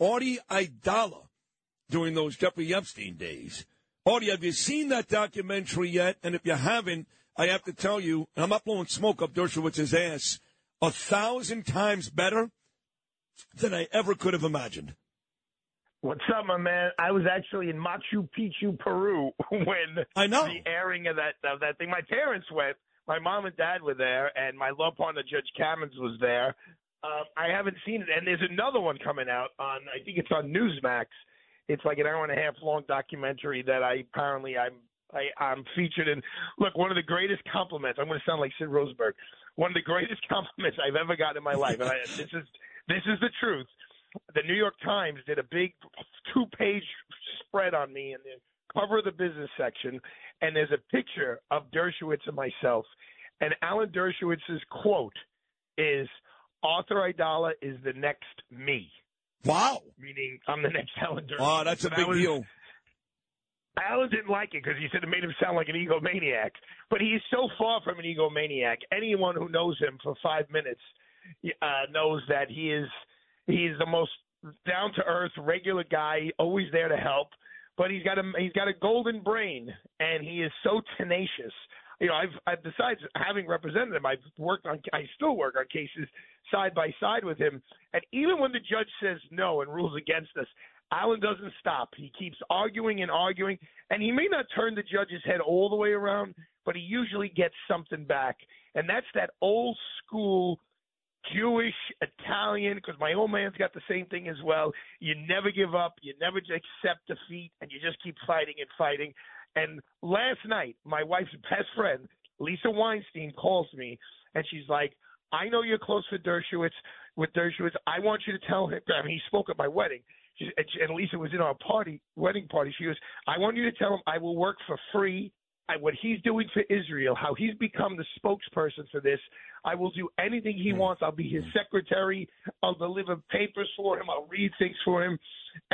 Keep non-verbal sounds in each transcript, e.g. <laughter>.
Artie Aidala during those Jeffrey Epstein days. Artie, have you seen that documentary yet? And if you haven't, I have to tell you, and I'm not blowing smoke up Dershowitz's ass, a thousand times better than I ever could have imagined. What's up, my man? I was actually in Machu Picchu, Peru, <laughs> when I know the airing of that of that thing. My parents went. My mom and dad were there, and my love partner Judge Cammons was there. Um, I haven't seen it, and there's another one coming out on. I think it's on Newsmax. It's like an hour and a half long documentary that I apparently I'm I, I'm featured in. Look, one of the greatest compliments. I'm going to sound like Sid Rosenberg. One of the greatest <laughs> compliments I've ever gotten in my life, and I, this is this is the truth. The New York Times did a big two-page spread on me in the cover of the business section, and there's a picture of Dershowitz and myself, and Alan Dershowitz's quote is Arthur Aidala is the next me. Wow. Meaning I'm the next Alan Dershowitz. Wow, that's a And big was- deal. Alan didn't like it because he said it made him sound like an egomaniac. But he's so far from an egomaniac. Anyone who knows him for five minutes uh, knows that he is he's the most down to earth, regular guy, always there to help. But he's got a he's got a golden brain, and he is so tenacious. You know, I've, I've besides having represented him, I've worked on I still work on cases side by side with him. And even when the judge says no and rules against us, Alan doesn't stop. He keeps arguing and arguing, and he may not turn the judge's head all the way around, but he usually gets something back. And that's that old school Jewish, Italian, because my old man's got the same thing as well. You never give up, you never accept defeat, and you just keep fighting and fighting. And last night, my wife's best friend, Lisa Weinstein, calls me, and she's like, I know you're close with Dershowitz. With Dershowitz, I want you to tell him. I mean, he spoke at my wedding, she, and, Lisa was in our party, wedding party. She goes, I want you to tell him I will work for free. I, what he's doing for Israel, how he's become the spokesperson for this. I will do anything he hmm. wants. I'll be his secretary. I'll deliver papers for him. I'll read things for him.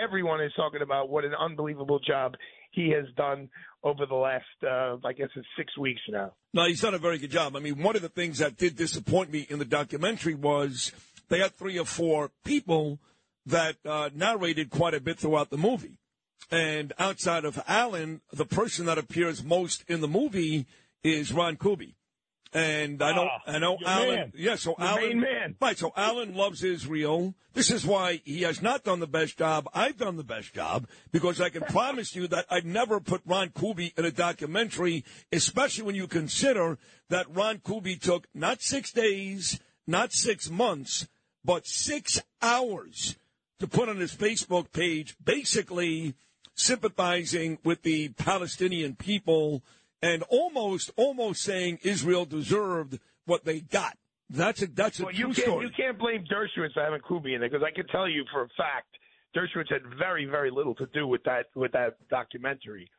Everyone is talking about what an unbelievable job he has done over the last, uh, I guess it's six weeks now. No, he's done a very good job. I mean, one of the things that did disappoint me in the documentary was they had three or four people that uh, narrated quite a bit throughout the movie. And outside of Alan, the person that appears most in the movie is Ron Kuby. And I know, Ah, I know Alan. man. Yeah, so Your Alan, man. right? So Alan loves Israel. This is why he has not done the best job. I've done the best job because I can <laughs> promise you that I'd never put Ron Kuby in a documentary, especially when you consider that Ron Kuby took not six days, not six months, but six hours to put on his Facebook page, basically sympathizing with the Palestinian people and almost, almost saying Israel deserved what they got. That's a that's a Well, true you can't story. you can't blame Dershowitz for having Kuby in there because I can tell you for a fact Dershowitz had very very little to do with that with that documentary.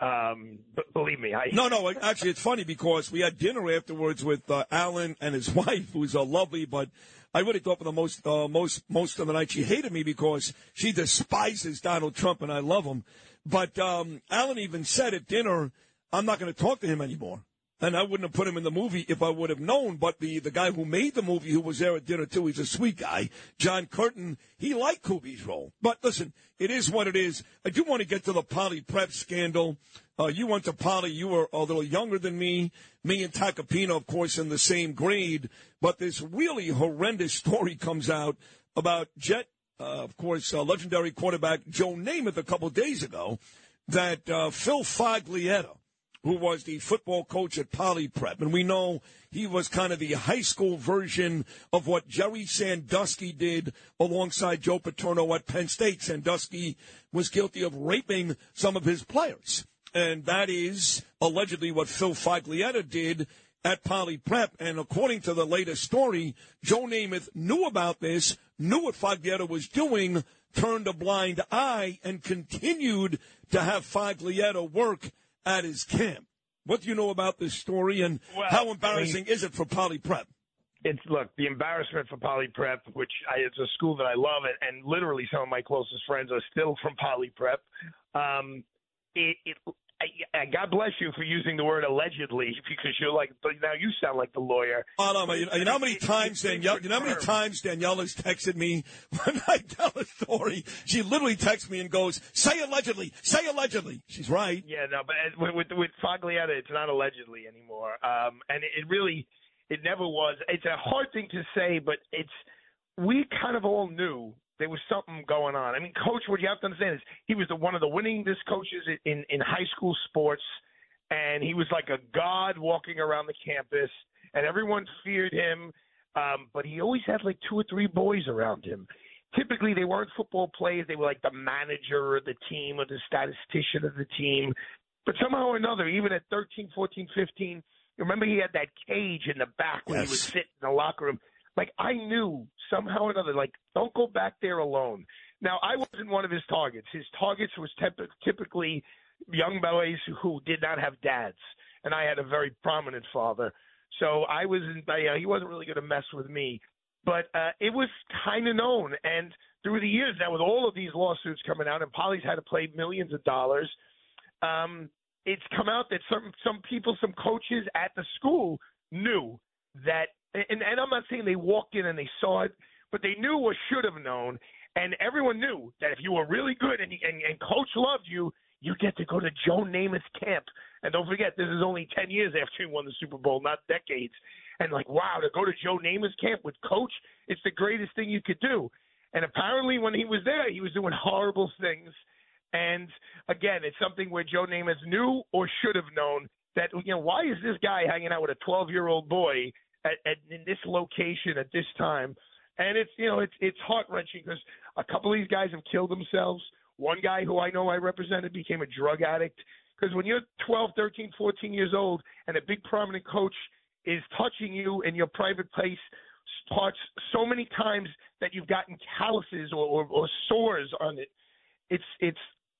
Um, but believe me, I No, no. Actually, it's funny because we had dinner afterwards with uh, Alan and his <laughs> wife, who's uh, lovely. But I really thought for the most, uh, most, most of the night she hated me because she despises Donald Trump, and I love him. But um, Alan even said at dinner, "I'm not going to talk to him anymore." And I wouldn't have put him in the movie if I would have known. But the, the guy who made the movie, who was there at dinner too, he's a sweet guy, John Curtin. He liked Kuby's role. But listen, it is what it is. I do want to get to the Poly Prep scandal. Uh, you went to Poly. You were a little younger than me. Me and Tacopina, of course, in the same grade. But this really horrendous story comes out about Jet, uh, of course, uh, legendary quarterback Joe Namath a couple days ago that uh, Phil Foglietta, who was the football coach at Poly Prep. And we know he was kind of the high school version of what Jerry Sandusky did alongside Joe Paterno at Penn State. Sandusky was guilty of raping some of his players. And that is allegedly what Phil Foglietta did at Poly Prep. And according to the latest story, Joe Namath knew about this, knew what Foglietta was doing, turned a blind eye, and continued to have Foglietta work at his camp. What do you know about this story, and Well, how embarrassing I mean- is it for Poly Prep? it's look the embarrassment for Poly Prep, which I, it's a school that I love, and, and literally some of my closest friends are still from Poly Prep. Um, it, it I, God bless you for using the word allegedly because you're like now you sound like the lawyer. Oh, you, you know how many times Danielle, you know how many times Danielle has texted me <laughs> when I tell a story? She literally texts me and goes, "Say allegedly, say allegedly." She's right. Yeah, no, but as- with with, with Foglietta, it's not allegedly anymore, um, and it, it really, it never was. It's a hard thing to say, but it's we kind of all knew there was something going on. I mean, coach, what you have to understand is he was the one of the winningest coaches in in, high school sports, and he was like a god walking around the campus, and everyone feared him. Um, but he always had like two or three boys around him typically they weren't football players. They were like the manager of the team or the statistician of the team. But somehow or another, even at 13, 14, 15, remember he had that cage in the back when he would sit in the locker room. Like I knew somehow or another, like don't go back there alone. Now I wasn't one of his targets. His targets was typ- typically young boys who did not have dads, and I had a very prominent father. So I wasn't. I, uh, he wasn't really going to mess with me but uh, it was kind of known. And through the years, now with all of these lawsuits coming out, and Poly's had to play millions of dollars, um, it's come out that some some people, some coaches at the school knew that, and, and I'm not saying they walked in and they saw it, but they knew or should have known. And everyone knew that if you were really good and, and, and coach loved you, you get to go to Joe Namath's camp. And don't forget, this is only 10 years after he won the Super Bowl, not decades. And like, wow, to go to Joe Namath's camp with coach, it's the greatest thing you could do. And apparently, when he was there, he was doing horrible things. And again, it's something where Joe Namath knew or should have known that, you know, why is this guy hanging out with a 12 year old boy at, at, in this location at this time? And it's, you know, it's, it's heart wrenching because a couple of these guys have killed themselves. One guy who I know I represented became a drug addict. Because when you're 12, 13, 14 years old and a big prominent coach is touching you in your private place parts so many times that you've gotten calluses or, or, or sores on it, it's it's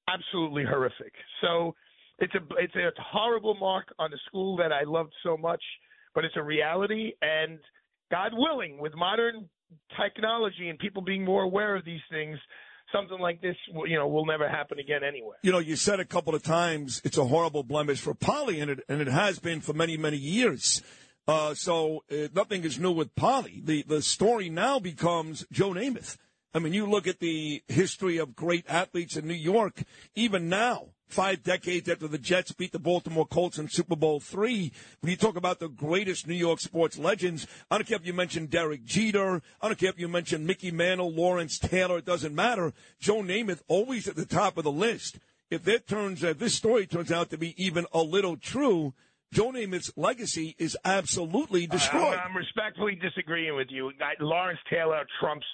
absolutely horrific. So it's a it's a horrible mark on the school that I loved so much, but it's a reality. And God willing, with modern technology and people being more aware of these things, something like this, will- you know, will never happen again anyway. You know, you said a couple of times it's a horrible blemish for Poly, and it and it has been for many many years. Uh, so uh, nothing is new with Poly. The the story now becomes Joe Namath. I mean, you look at the history of great athletes in New York. Even now, five decades after the Jets beat the Baltimore Colts in Super Bowl three, when you talk about the greatest New York sports legends, I don't care if you mention Derek Jeter, I don't care if you mention Mickey Mantle, Lawrence Taylor. It doesn't matter. Joe Namath always at the top of the list. If that turns, if this story turns out to be even a little true, Joe Namath's legacy is absolutely destroyed. I'm, I'm respectfully disagreeing with you. I, Lawrence Taylor trumps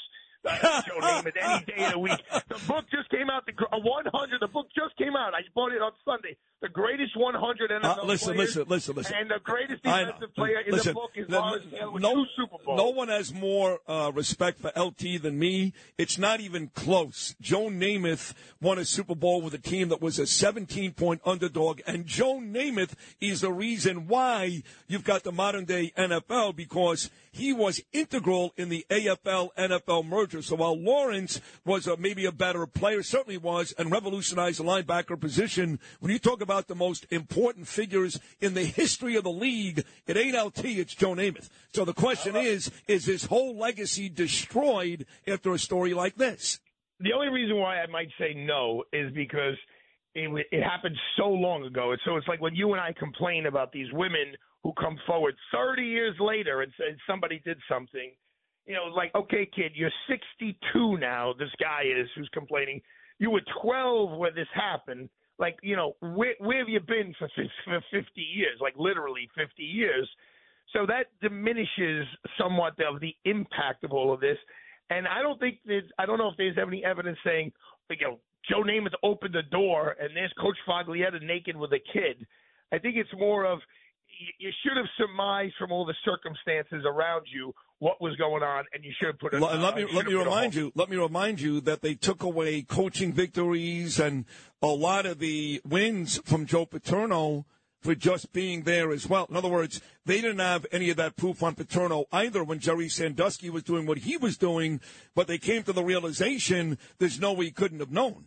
uh, Joe Namath any day of the week. The book just came out. The uh, 100. The book just came out. I bought it on Sunday. The greatest 100 NFL Uh, listen, players. listen, listen, listen. And the greatest defensive player in Listen, the book is no- Lawrence Taylor with no, two Super Bowls. No one has more uh, respect for LT than me. It's not even close. Joe Namath won a Super Bowl with a team that was a 17 point underdog, and Joe Namath is the reason why you've got the modern day NFL because he was integral in the AFL NFL merger. So while Lawrence was a, maybe a better player, certainly was, and revolutionized the linebacker position, when you talk about the most important figures in the history of the league, it ain't LT, it's Joe Namath. So the question uh-huh. is, is his whole legacy destroyed after a story like this? The only reason why I might say no is because it, it happened so long ago. So it's like when you and I complain about these women who come forward 30 years later and say somebody did something. You know, like, okay, kid, you're 62 now. This guy is who's complaining. You were 12 when this happened. Like, you know, where, where have you been for, for 50 years? Like, literally 50 years. So that diminishes somewhat of the impact of all of this. And I don't think there's, I don't know if there's any evidence saying, you know, Joe Namath opened the door and there's Coach Foglietta naked with a kid. I think it's more of you should have surmised from all the circumstances around you what was going on, and you should have put it. Let, uh, let me let me remind you. Let me remind you that they took away coaching victories and a lot of the wins from Joe Paterno for just being there as well. In other words, they didn't have any of that proof on Paterno either when Jerry Sandusky was doing what he was doing, but they came to the realization there's no way he couldn't have known.